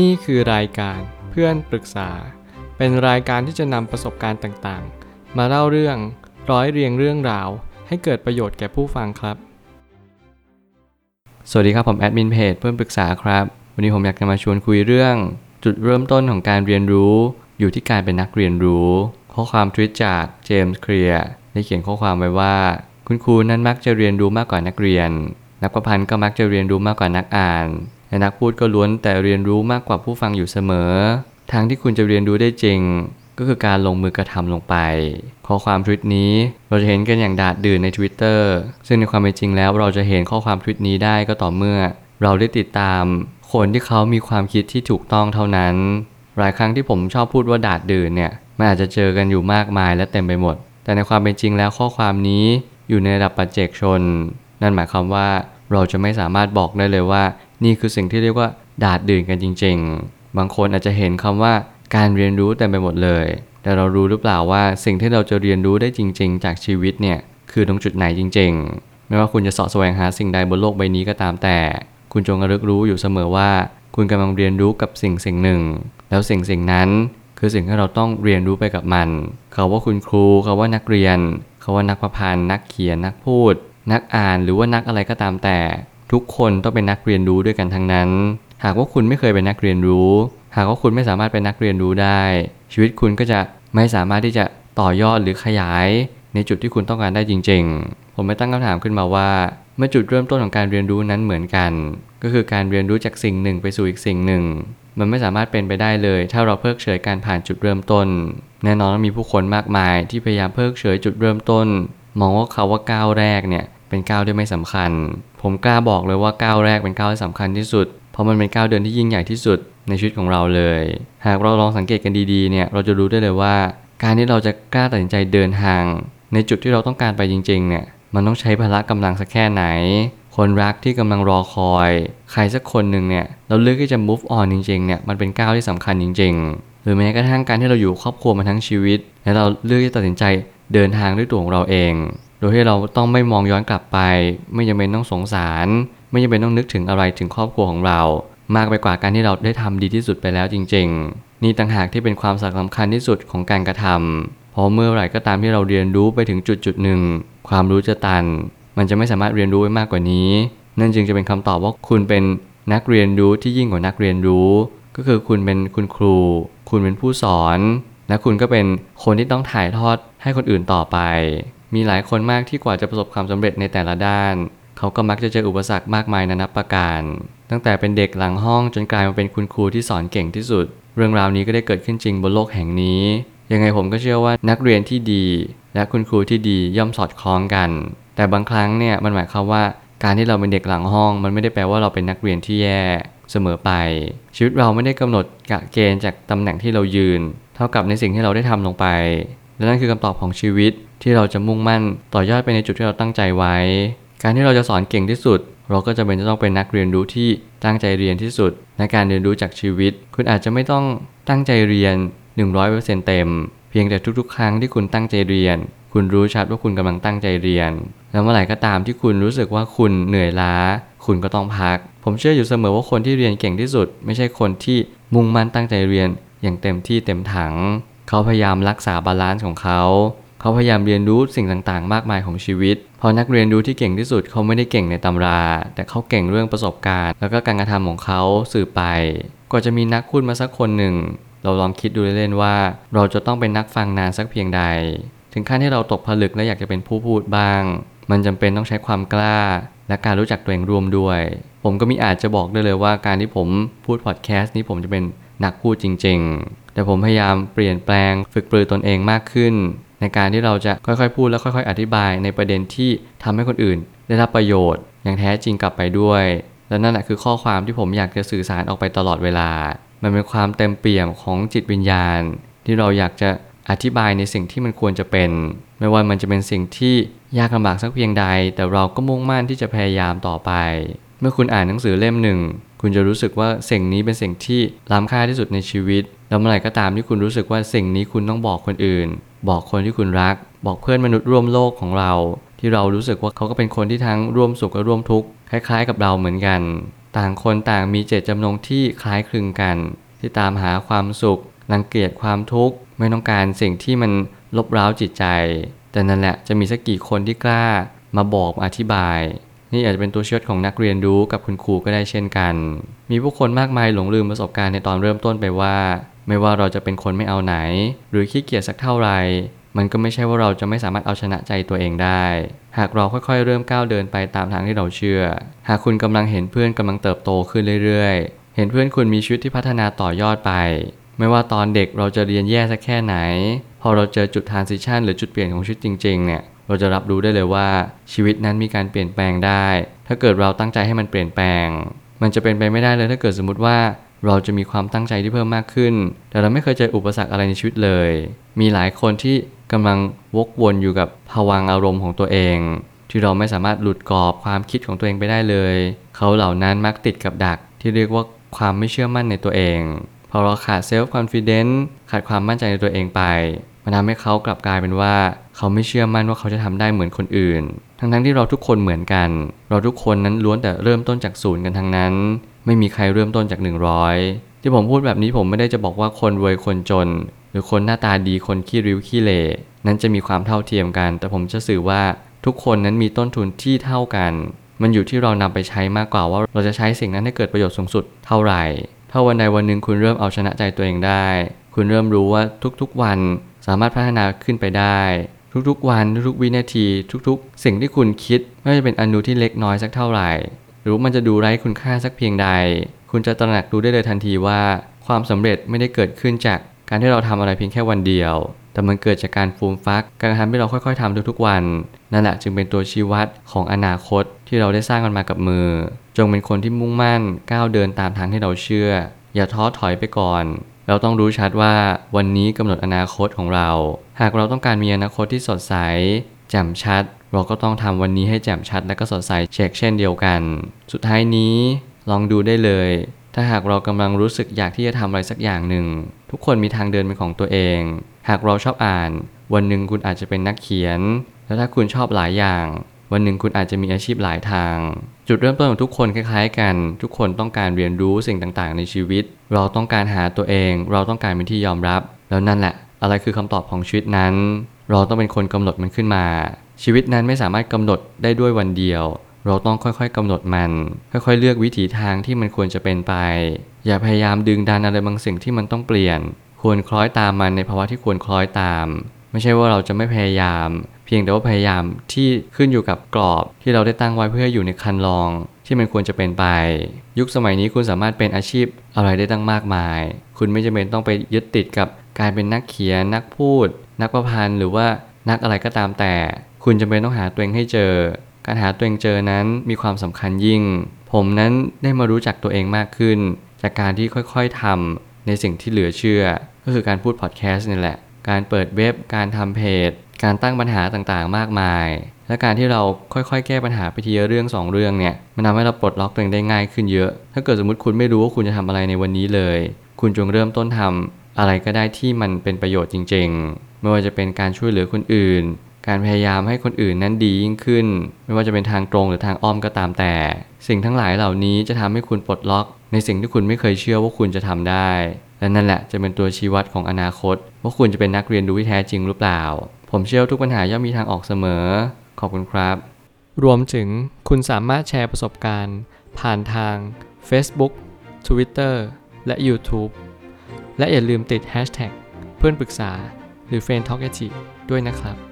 นี่คือรายการเพื่อนปรึกษา เป็นรายการที่จะนำประสบการณ์ต่างๆ มาเล่าเรื่องร้อยเรียงเรื่องราว ให้เกิดประโยชน์แก่ผู้ฟังครับ สวัสดีครับผมแอดมินเพจเพื่อนปรึกษาครับ วันนี้ผมอยากจะมาชวนคุยเรื่อง จุดเริ่มต้นของการเรียนรู้อยู่ที่การเป็นนักเรียนรู้ ข้อความทวิตจากเจมส์เคลียร์ได้เขียนข้อความไว้ว่า คุณครูนั้นมักจะเรียนรู้มากกว่านักเรียน นักประพันธ์ก็มักจะเรียนรู้มากกว่านักอ่าน และนักพูดก็ล้วนแต่เรียนรู้มากกว่าผู้ฟังอยู่เสมอ ทางที่คุณจะเรียนรู้ได้จริง ก็คือการลงมือกระทำลงไป ข้อความทวิตนี้เราจะเห็นกันอย่างดาดดื่นใน Twitter ซึ่งในความเป็นจริงแล้วเราจะเห็นข้อความทวิตนี้ได้ก็ต่อเมื่อ เราได้ติดตามคนที่เขามีความคิดที่ถูกต้องเท่านั้น หลายครั้งที่ผมชอบพูดว่าดาดดื่นเนี่ยมันอาจจะเจอกันอยู่มากมายและเต็มไปหมด แต่ในความเป็นจริงแล้วข้อความนี้อยู่ในระดับปัจเจกชน นั่นหมายความว่าเราจะไม่สามารถบอกได้เลยว่า นี่คือสิ่งที่เรียกว่าดาดดื่นกันจริง ๆ บางคนอาจจะเห็นคำว่าการเรียนรู้เต็มไปหมดเลย แต่เรารู้หรือเปล่าว่าสิ่งที่เราจะเรียนรู้ได้จริง ๆ จากชีวิตเนี่ยคือตรงจุดไหนจริง ๆ ไม่ว่าคุณจะเสาะแสวงหาสิ่งใดบนโลกใบนี้ก็ตามแต่ คุณจงระลึกรู้อยู่เสมอว่า คุณกำลังเรียนรู้กับสิ่งสิ่งหนึ่ง แล้วสิ่งสิ่งนั้น คือสิ่งที่เราต้องเรียนรู้ไปกับมันเขาว่าคุณครูเขาว่านักเรียนเขาว่านักประพันธ์นักเขียนนักพูด นักอ่านหรือว่านักอะไรก็ตามแต่ ทุกคนต้องเป็นนักเรียนรู้ด้วยกันทั้งนั้น หากว่าคุณไม่เคยเป็นนักเรียนรู้ หากว่าคุณไม่สามารถเป็นนักเรียนรู้ได้ ชีวิตคุณก็จะไม่สามารถที่จะต่อยอดหรือขยาย ในจุดที่คุณต้องการได้จริง ๆ ผมไม่ตั้งคำถามขึ้นมาว่าเมื่อจุดเริ่มต้นของการเรียนรู้นั้นเหมือนกัน ก็คือการเรียนรู้จากสิ่งหนึ่งไปสู่อีกสิ่งหนึ่ง มันไม่สามารถเป็นไปได้เลย ถ้าเราเพิกเฉยการผ่านจุดเริ่มต้น แน่นอนมีผู้คนมากมายที่พยายามเพิกเฉยจุดเริ่มต้น มองว่าเขาว่าก้าวแรกเนี่ย เป็นก้าวที่ไม่สำคัญ ผมกล้าบอกเลยว่าก้าวแรกเป็นก้าวที่สำคัญที่สุด เพราะมันเป็นก้าวเดินที่ยิ่งใหญ่ที่สุดในชีวิตของเราเลย หากเราลองสังเกตกันดีๆเนี่ยเราจะรู้ได้เลยว่า การที่เราจะกล้าตัดสินใจเดินทาง ในจุดที่เราต้องการไปจริงๆเนี่ยมันต้องใช้พละกำลังสักแค่ไหน คนรักที่กำลังรอคอย ใครสักคนหนึ่งเนี่ยเราเลือกที่จะ move on จริงๆเนี่ยมันเป็นก้าวที่สำคัญจริง ๆ หรือแม้กระทั่งการที่เราอยู่ครอบครัวมาทั้งชีวิต และเราเลือกที่ตัดสินใจเดินทางด้วยตัวของเราเอง โดยที่เราต้องไม่มองย้อนกลับไป ไม่จำเป็นต้องสงสาร ไม่จำเป็นต้องนึกถึงอะไรถึงครอบครัวของเรา มากไปกว่าการที่เราได้ทำดีที่สุดไปแล้วจริง ๆ นี่ต่างหากที่เป็นความสำคัญที่สุดของการกระทำเพราะเมื่อไหร่ก็ตามที่เราเรียนรู้ไปถึงจุดจุดหนึ่งความรู้จะตัน มันจะไม่สามารถเรียนรู้ไว้มากกว่านี้ นั่นจึงจะเป็นคำตอบว่าคุณเป็นนักเรียนรู้ที่ยิ่งกว่านักเรียนรู้ ก็คือคุณเป็นคุณครู คุณเป็นผู้สอน และคุณก็เป็นคนที่ต้องถ่ายทอดให้คนอื่นต่อไป มีหลายคนมากที่กว่าจะประสบความสำเร็จในแต่ละด้าน เขาก็มักจะเจออุปสรรคมากมายนานับประการ ตั้งแต่เป็นเด็กหลังห้องจนกลายมาเป็นคุณครูที่สอนเก่งที่สุด เรื่องราวนี้ก็ได้เกิดขึ้นจริงบนโลกแห่งนี้ ยังไงผมก็เชื่อว่านักเรียนที่ดี และคุณครูที่ดีย่อมสอดคล้องกัน แต่บางครั้งเนี่ยมันหมายความว่าการที่เราเป็นเด็กหลังห้อง มันไม่ได้แปลว่าเราเป็นนักเรียนที่แย่เสมอไป ชีวิตเราไม่ได้กำหนดกะเกณฑ์จากตำแหน่งที่เรายืน เท่ากับในสิ่งที่เราได้ทำลงไปและนั่นคือคำตอบของชีวิต ที่เราจะมุ่งมั่นต่อยอดไปในจุดที่เราตั้งใจไว้ การที่เราจะสอนเก่งที่สุด เราก็จะเป็นจะต้องเป็นนักเรียนรู้ที่ตั้งใจเรียนที่สุด ในการเรียนรู้จากชีวิต คุณอาจจะไม่ต้องตั้งใจเรียน 100%เต็ม เพียงแต่ทุกๆ ครั้งที่คุณตั้งใจเรียน คุณรู้ชัดว่าคุณกำลังตั้งใจเรียน แล้วเมื่อไหร่ก็ตามที่คุณรู้สึกว่าคุณเหนื่อยล้า คุณก็ต้องพัก ผมเชื่ออยู่เสมอว่าคนที่เรียนเก่งที่สุด ไม่ใช่คนที่มุ่งมั่นตั้งใจเรียนอย่างเต็มที่เต็มถัง เขาพยายามรักษา balance ของเขา เขาพยายามเรียนรู้สิ่งต่างๆ มากมายของชีวิต เพราะนักเรียนรู้ที่เก่งที่สุดเขาไม่ได้เก่งในตำรา แต่เขาเก่งเรื่องประสบการณ์ แล้วก็การกระทำของเขาสื่อไปกว่าจะมีนักพูดมาสักคนหนึ่ง เราลองคิดดูเล่นๆว่า เราจะต้องเป็นนักฟังนานสักเพียงใด ถึงขั้นที่เราตกผลึกและอยากจะเป็นผู้พูดบ้าง มันจำเป็นต้องใช้ความกล้า และการรู้จักตัวเองร่วมด้วย ผมก็มีอาจจะบอกได้เลยว่าการที่ผมพูดพอดแคสต์นี้ผมจะเป็นนักพูดจริง ๆ แต่ผมพยายามเปลี่ยนแปลงฝึกปรือตนเองมากขึ้น ในการที่เราจะค่อยๆ พูดและค่อย ๆ อธิบายในประเด็นที่ทำให้คนอื่น ได้รับประโยชน์ อย่างแท้จริงกลับไปด้วย และนั่นแหละคือข้อความที่ผมอยากจะสื่อสารออกไปตลอดเวลา มันเป็นความเต็มเปี่ยมของจิตวิญญาณ ที่เราอยากจะอธิบายในสิ่งที่มันควรจะเป็น ไม่ว่ามันจะเป็นสิ่งที่ยากลำบากสักเพียงใด แต่เราก็มุ่งมั่นที่จะพยายามต่อไป เมื่อคุณอ่านหนังสือเล่มหนึ่ง คุณจะรู้สึกว่าสิ่งนี้เป็นสิ่งที่ล้ำค่าที่สุดในชีวิต แล้วเมื่อไหร่ก็ตามที่คุณรู้สึกว่าสิ่งนี้คุณต้องบอกคนอื่น บอกคนที่คุณรัก บอกเพื่อนมนุษย์ร่วมโลกของเรา ที่เรารู้สึกว่าเขาก็เป็นคนที่ทั้งร่วมสุขและร่วมทุกข์คล้ายๆ กับเราเหมือนกัน ต่างคนต่างมีเจตจำนงที่คล้ายคลึงกัน ที่ตามหาความสุขรังเกียจความทุกข์ไม่ต้องการสิ่งที่มันลบร้าวจิตใจ แต่นั่นแหละจะมีสักกี่คนที่กล้ามาบอกมาอธิบาย นี่อาจจะเป็นตัวเชื่อของนักเรียนรู้กับคุณครูก็ได้เช่นกัน มีผู้คนมากมายหลงลืมประสบการณ์ในตอนเริ่มต้นไปว่า ไม่ว่าเราจะเป็นคนไม่เอาไหน หรือขี้เกียจสักเท่าไหร่มันก็ไม่ใช่ว่าเราจะไม่สามารถเอาชนะใจตัวเองได้ หากเราค่อยๆ เริ่มก้าวเดินไปตามทางที่เราเชื่อ หากคุณกำลังเห็นเพื่อนกำลังเติบโตขึ้นเรื่อยๆ เห็นเพื่อนคุณมีชีวิตที่พัฒนาต่อยอดไป ไม่ว่าตอนเด็กเราจะเรียนแย่สักแค่ไหน พอเราเจอจุดทานซิชันหรือจุดเปลี่ยนของชีวิตจริงๆ เนี่ยเราจะรับรู้ได้เลยว่าชีวิตนั้นมีการเปลี่ยนแปลงได้ ถ้าเกิดเราตั้งใจให้มันเปลี่ยนแปลง มันจะเป็นไปไม่ได้เลยถ้าเกิดสมมติว่า เราจะมีความตั้งใจที่เพิ่มมากขึ้น แต่เราไม่เคยเจออุปสรรคอะไรในชีวิตเลย มีหลายคนที่กำลังวกวนอยู่กับภวังค์อารมณ์ของตัวเอง ที่เราไม่สามารถหลุดกรอบความคิดของตัวเองไปได้เลย เขาเหล่านั้นมักติดกับดักที่เรียกว่าความไม่เชื่อมั่นในตัวเอง พอเราขาด self-confidence ขาดความมั่นใจในตัวเองไปมันทำให้เขากลับกลายเป็นว่า เขาไม่เชื่อมั่นว่าเขาจะทำได้เหมือนคนอื่น ทั้งทั้งที่เราทุกคนเหมือนกัน เราทุกคนนั้นล้วนแต่เริ่มต้นจากศูนย์กันทั้งนั้น ไม่มีใครเริ่มต้นจาก 100 ที่ผมพูดแบบนี้ผมไม่ได้จะบอกว่าคนรวยคนจน หรือคนหน้าตาดีคนขี้ริ้วขี้เหร่นั้นจะมีความเท่าเทียมกัน แต่ผมจะสื่อว่าทุกคนนั้นมีต้นทุนที่เท่ากัน มันอยู่ที่เรานำไปใช้มากกว่าว่าเราจะใช้สิ่งนั้นให้เกิดประโยชน์สูงสุดเท่าไหร่ ถ้าวันใดวันหนึ่งคุณเริ่มเอาชนะใจตัวเองได้ คุณเริ่มรู้ว่าทุกๆวันสามารถพัฒนาขึ้นไปได้ ทุกๆวัน ทุกๆวินาที ทุกๆ สิ่งที่คุณคิดไม่ว่าจะเป็นอนุที่เล็กน้อยสักเท่าไหร่ หรือมันจะดูไร้คุณค่าสักเพียงใด คุณจะตระหนักรู้ได้เลยทันทีว่า ความสำเร็จไม่ได้เกิดขึ้นจากการที่เราทำอะไรเพียงแค่วันเดียว แต่มันเกิดจากการฟูมฟัก การทำให้เราค่อยๆทำทุกๆวัน นั่นแหละจึงเป็นตัวชี้วัดของอนาคตที่เราได้สร้างกันมากับมือ จงเป็นคนที่มุ่งมั่นก้าวเดินตามทางที่เราเชื่อ อย่าท้อถอยไปก่อน เราต้องรู้ชัดว่าวันนี้กำหนดอนาคตของเรา หากเราต้องการมีอนาคตที่สดใส แจ่มชัด เราก็ต้องทำวันนี้ให้แจ่มชัดและก็สดใสเช็คเช่นเดียวกัน สุดท้ายนี้ลองดูได้เลย ถ้าหากเรากำลังรู้สึกอยากที่จะทำอะไรสักอย่างหนึ่ง ทุกคนมีทางเดินเป็นของตัวเอง หากเราชอบอ่าน วันหนึ่งคุณอาจจะเป็นนักเขียน และถ้าคุณชอบหลายอย่าง วันหนึ่งคุณอาจจะมีอาชีพหลายทาง จุดเริ่มต้นของทุกคนคล้ายๆ กัน ทุกคนต้องการเรียนรู้สิ่งต่างๆ ในชีวิต เราต้องการหาตัวเอง เราต้องการเป็นที่ยอมรับ แล้วนั่นแหละ อะไรคือคำตอบของชีวิตนั้น เราต้องเป็นคนกำหนดมันขึ้นมา ชีวิตนั้นไม่สามารถกำหนดได้ด้วยวันเดียว เราต้องค่อยๆกำหนดมัน ค่อยๆ เลือกวิถีทางที่มันควรจะเป็นไป อย่าพยายามดึงดันอะไรบางสิ่งที่มันต้องเปลี่ยน ควรคล้อยตามมันในภาวะที่ควรคล้อยตาม ไม่ใช่ว่าเราจะไม่พยายาม เพียงแต่ว่าพยายามที่ขึ้นอยู่กับกรอบที่เราได้ตั้งไว้เพื่ออยู่ในคันลองที่มันควรจะเป็นไป ยุคสมัยนี้คุณสามารถเป็นอาชีพ อะไรได้ตั้งมากมาย คุณไม่จำเป็นต้องไปยึดติดกับการเป็นนักเขียนนักพูด นักประพันธ์หรือว่านักอะไรก็ตามแต่ คุณจำเป็นต้องหาตัวเองให้เจอ การหาตัวเองเจอนั้นมีความสำคัญยิ่ง ผมนั้นได้มารู้จักตัวเองมากขึ้น จากการที่ค่อยๆทำในสิ่งที่เหลือเชื่อ ก็คือการพูดพอดแคสต์นี่แหละ การเปิดเว็บ การทำเพจ การตั้งปัญหาต่างๆ มากมาย และการที่เราค่อยๆ แก้ปัญหาไปทีละเรื่อง 2 เรื่องเนี่ยมันทำให้เราปลดล็อกตัวเองได้ง่ายขึ้นเยอะ ถ้าเกิดสมมติคุณไม่รู้ว่าคุณจะทำอะไรในวันนี้เลย คุณจงเริ่มต้นทำอะไรก็ได้ที่มันเป็นประโยชน์จริง ๆ ไม่ว่าจะเป็นการช่วยเหลือคนอื่น การพยายามให้คนอื่นนั้นดียิ่งขึ้น ไม่ว่าจะเป็นทางตรงหรือทางอ้อมก็ตามแต่ สิ่งทั้งหลายเหล่านี้จะทำให้คุณปลดล็อก ในสิ่งที่คุณไม่เคยเชื่อว่าคุณจะทำได้ และนั่นแหละจะเป็นตัวชี้วัดของอนาคต ว่าคุณจะเป็นนักเรียนรู้ที่แท้จริงหรือเปล่า ผมเชื่อทุกปัญหาย่อมมีทางออกเสมอ ขอบคุณครับ รวมถึงคุณสามารถแชร์ประสบการณ์ ผ่านทาง Facebook Twitter และ YouTube และอย่าลืมติด Hashtag เพื่อนปรึกษาหรือ f r ร e n d t a l k ด้วยนะครับ